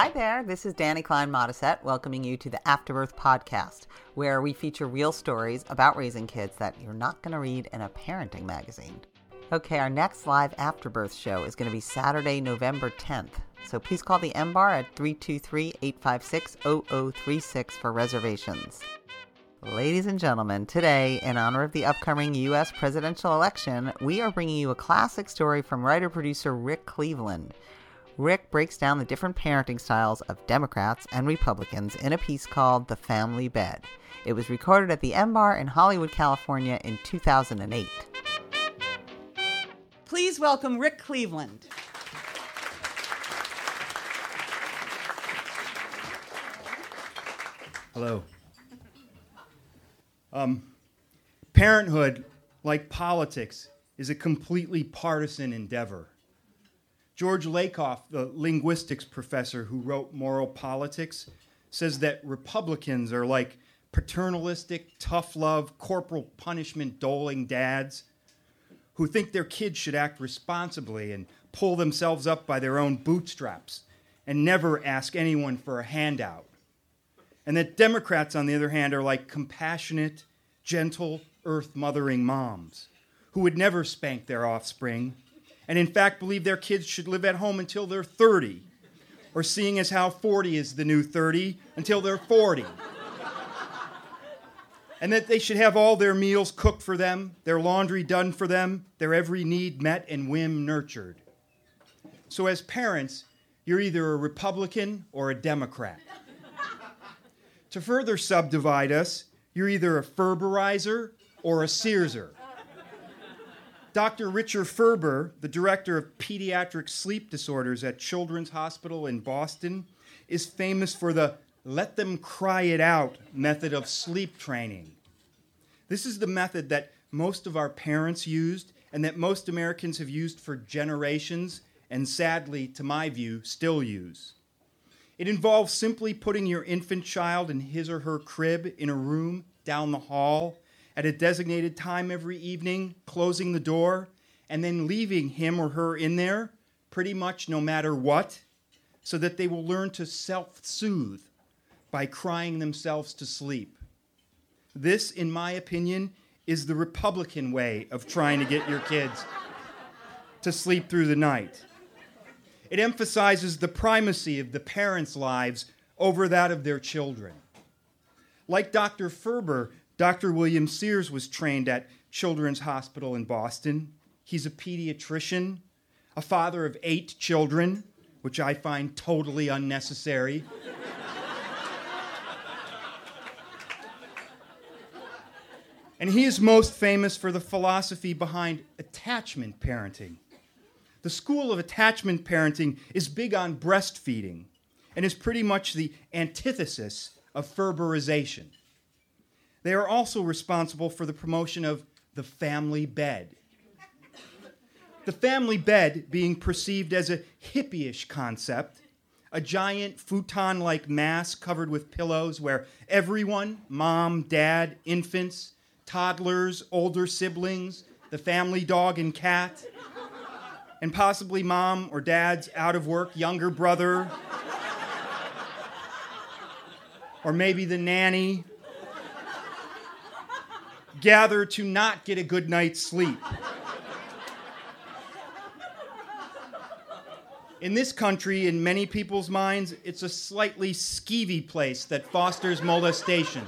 Hi there, this is Dani Klein Modisett welcoming you to the Afterbirth podcast, where we feature real stories about raising kids that you're not going to read in a parenting magazine. Okay, our next live Afterbirth show is going to be Saturday, November 10th. So please call the M Bar at 323 856 0036 for reservations. Ladies and gentlemen, today, in honor of the upcoming U.S. presidential election, we are bringing you a classic story from writer producer Rick Cleveland. Rick breaks down the different parenting styles of Democrats and Republicans in a piece called The Family Bed. It was recorded at the M Bar in Hollywood, California in 2008. Please welcome Rick Cleveland. Hello. Um, parenthood, like politics, is a completely partisan endeavor. George Lakoff, the linguistics professor who wrote Moral Politics, says that Republicans are like paternalistic, tough love, corporal punishment doling dads who think their kids should act responsibly and pull themselves up by their own bootstraps and never ask anyone for a handout. And that Democrats, on the other hand, are like compassionate, gentle, earth mothering moms who would never spank their offspring and in fact believe their kids should live at home until they're 30, or seeing as how 40 is the new 30, until they're 40. and that they should have all their meals cooked for them, their laundry done for them, their every need met and whim nurtured. So, as parents, you're either a Republican or a Democrat. to further subdivide us, you're either a Ferberizer or a Searser. Dr. Richard Ferber, the director of pediatric sleep disorders at Children's Hospital in Boston, is famous for the let them cry it out method of sleep training. This is the method that most of our parents used and that most Americans have used for generations and sadly, to my view, still use. It involves simply putting your infant child in his or her crib in a room down the hall at a designated time every evening, closing the door, and then leaving him or her in there pretty much no matter what, so that they will learn to self soothe by crying themselves to sleep. This, in my opinion, is the Republican way of trying to get your kids to sleep through the night. It emphasizes the primacy of the parents' lives over that of their children. Like Dr. Ferber, Dr. William Sears was trained at Children's Hospital in Boston. He's a pediatrician, a father of eight children, which I find totally unnecessary. and he is most famous for the philosophy behind attachment parenting. The school of attachment parenting is big on breastfeeding and is pretty much the antithesis of Ferberization. They are also responsible for the promotion of the family bed. The family bed being perceived as a hippie-ish concept, a giant futon like mass covered with pillows where everyone mom, dad, infants, toddlers, older siblings, the family dog and cat, and possibly mom or dad's out of work younger brother, or maybe the nanny gather to not get a good night's sleep. In this country, in many people's minds, it's a slightly skeevy place that fosters molestation.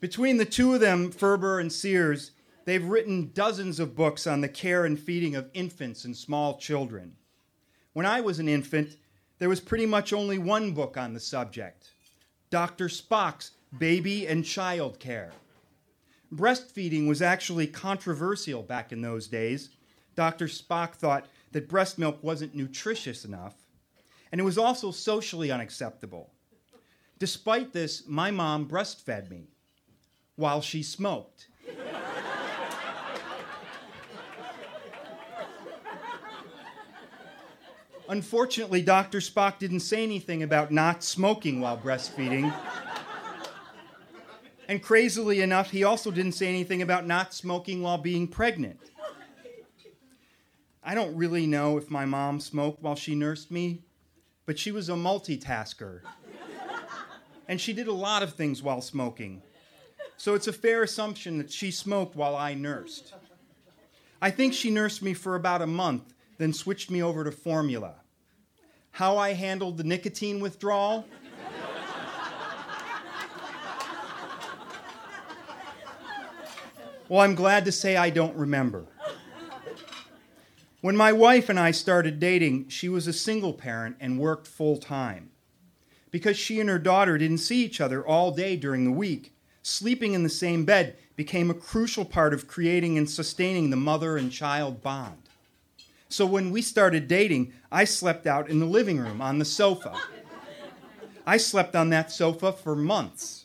Between the two of them, Ferber and Sears, they've written dozens of books on the care and feeding of infants and small children. When I was an infant, there was pretty much only one book on the subject Dr. Spock's Baby and Child Care. Breastfeeding was actually controversial back in those days. Dr. Spock thought that breast milk wasn't nutritious enough, and it was also socially unacceptable. Despite this, my mom breastfed me while she smoked. Unfortunately, Dr. Spock didn't say anything about not smoking while breastfeeding. and crazily enough, he also didn't say anything about not smoking while being pregnant. I don't really know if my mom smoked while she nursed me, but she was a multitasker. and she did a lot of things while smoking. So it's a fair assumption that she smoked while I nursed. I think she nursed me for about a month, then switched me over to formula. How I handled the nicotine withdrawal? well, I'm glad to say I don't remember. When my wife and I started dating, she was a single parent and worked full time. Because she and her daughter didn't see each other all day during the week, sleeping in the same bed became a crucial part of creating and sustaining the mother and child bond. So when we started dating, I slept out in the living room on the sofa. I slept on that sofa for months.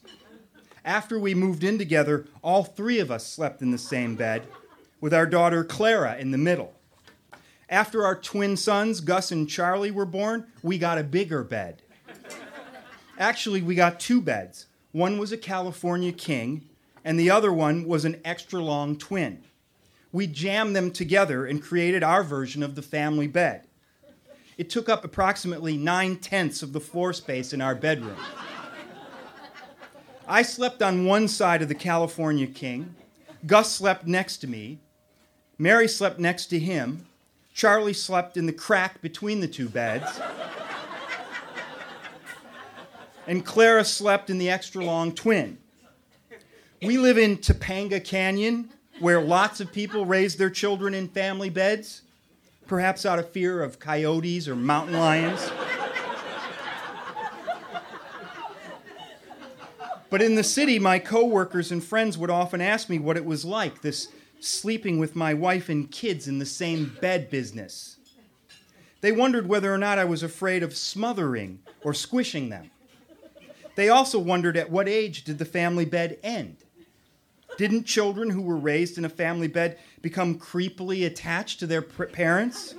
After we moved in together, all three of us slept in the same bed, with our daughter Clara in the middle. After our twin sons, Gus and Charlie, were born, we got a bigger bed. Actually, we got two beds. One was a California king, and the other one was an extra long twin. We jammed them together and created our version of the family bed. It took up approximately nine tenths of the floor space in our bedroom. I slept on one side of the California king. Gus slept next to me. Mary slept next to him. Charlie slept in the crack between the two beds. and Clara slept in the extra long twin. We live in Topanga Canyon, where lots of people raise their children in family beds, perhaps out of fear of coyotes or mountain lions. but in the city, my coworkers and friends would often ask me what it was like, this sleeping with my wife and kids in the same bed business. They wondered whether or not I was afraid of smothering or squishing them. They also wondered at what age did the family bed end? Didn't children who were raised in a family bed become creepily attached to their parents?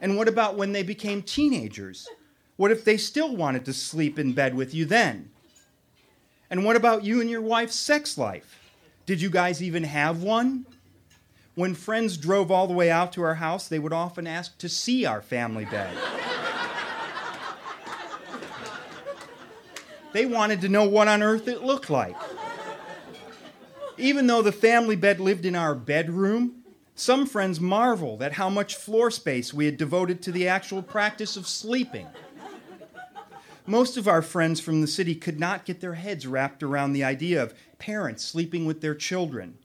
And what about when they became teenagers? What if they still wanted to sleep in bed with you then? And what about you and your wife's sex life? Did you guys even have one? When friends drove all the way out to our house, they would often ask to see our family bed. they wanted to know what on earth it looked like. Even though the family bed lived in our bedroom, some friends marveled at how much floor space we had devoted to the actual practice of sleeping. Most of our friends from the city could not get their heads wrapped around the idea of parents sleeping with their children.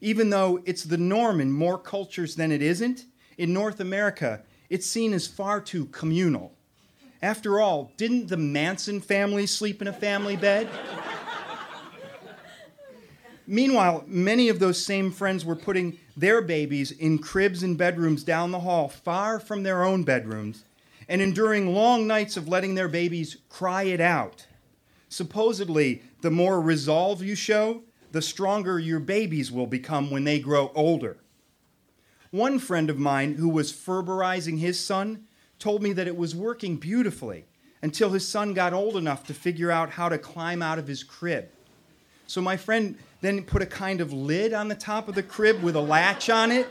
Even though it's the norm in more cultures than it isn't, in North America, it's seen as far too communal. After all, didn't the Manson family sleep in a family bed? Meanwhile, many of those same friends were putting their babies in cribs and bedrooms down the hall, far from their own bedrooms, and enduring long nights of letting their babies cry it out. Supposedly, the more resolve you show, the stronger your babies will become when they grow older. One friend of mine who was Ferberizing his son told me that it was working beautifully until his son got old enough to figure out how to climb out of his crib. So my friend then put a kind of lid on the top of the crib with a latch on it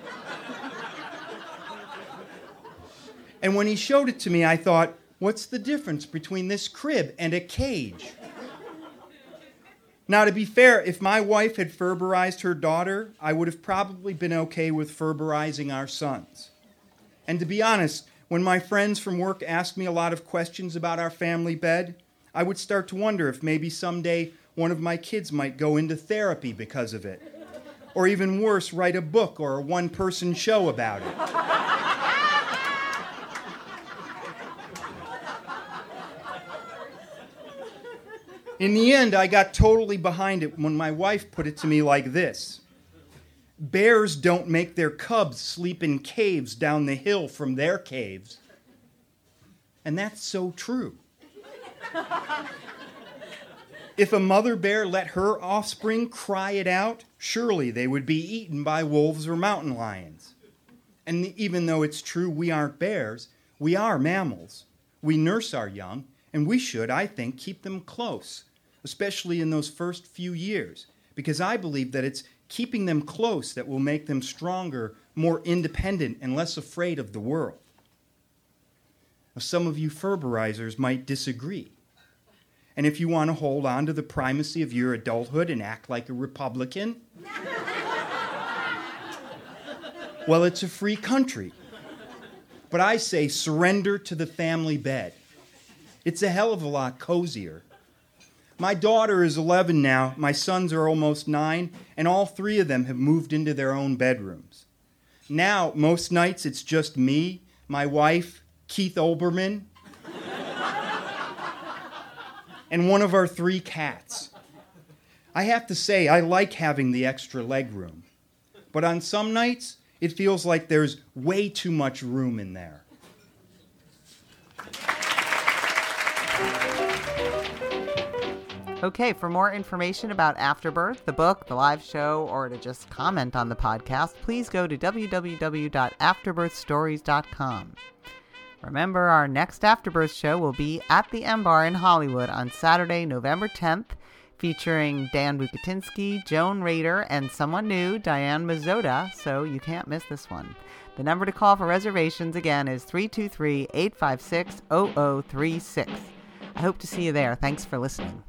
And when he showed it to me, I thought, what's the difference between this crib and a cage? Now, to be fair, if my wife had Ferberized her daughter, I would have probably been okay with Ferberizing our sons. And to be honest, when my friends from work asked me a lot of questions about our family bed, I would start to wonder if maybe someday one of my kids might go into therapy because of it. Or even worse, write a book or a one person show about it. In the end, I got totally behind it when my wife put it to me like this Bears don't make their cubs sleep in caves down the hill from their caves. And that's so true. If a mother bear let her offspring cry it out, surely they would be eaten by wolves or mountain lions. And even though it's true we aren't bears, we are mammals. We nurse our young, and we should, I think, keep them close especially in those first few years, because I believe that it's keeping them close that will make them stronger, more independent, and less afraid of the world. Now, some of you Ferberizers might disagree. And if you want to hold on to the primacy of your adulthood and act like a Republican, well, it's a free country. But I say surrender to the family bed. It's a hell of a lot cozier. My daughter is 11 now, my sons are almost nine, and all three of them have moved into their own bedrooms. Now, most nights, it's just me, my wife, Keith Olbermann, and one of our three cats. I have to say, I like having the extra leg room. But on some nights, it feels like there's way too much room in there. Okay, for more information about Afterbirth, the book, the live show, or to just comment on the podcast, please go to www.afterbirthstories.com. Remember, our next Afterbirth show will be at the M Bar in Hollywood on Saturday, November 10th, featuring Dan Bucatinsky, Joan Rater, and someone new, Diane Mazzotta, so you can't miss this one. The number to call for reservations again is 323 856 0036. I hope to see you there. Thanks for listening.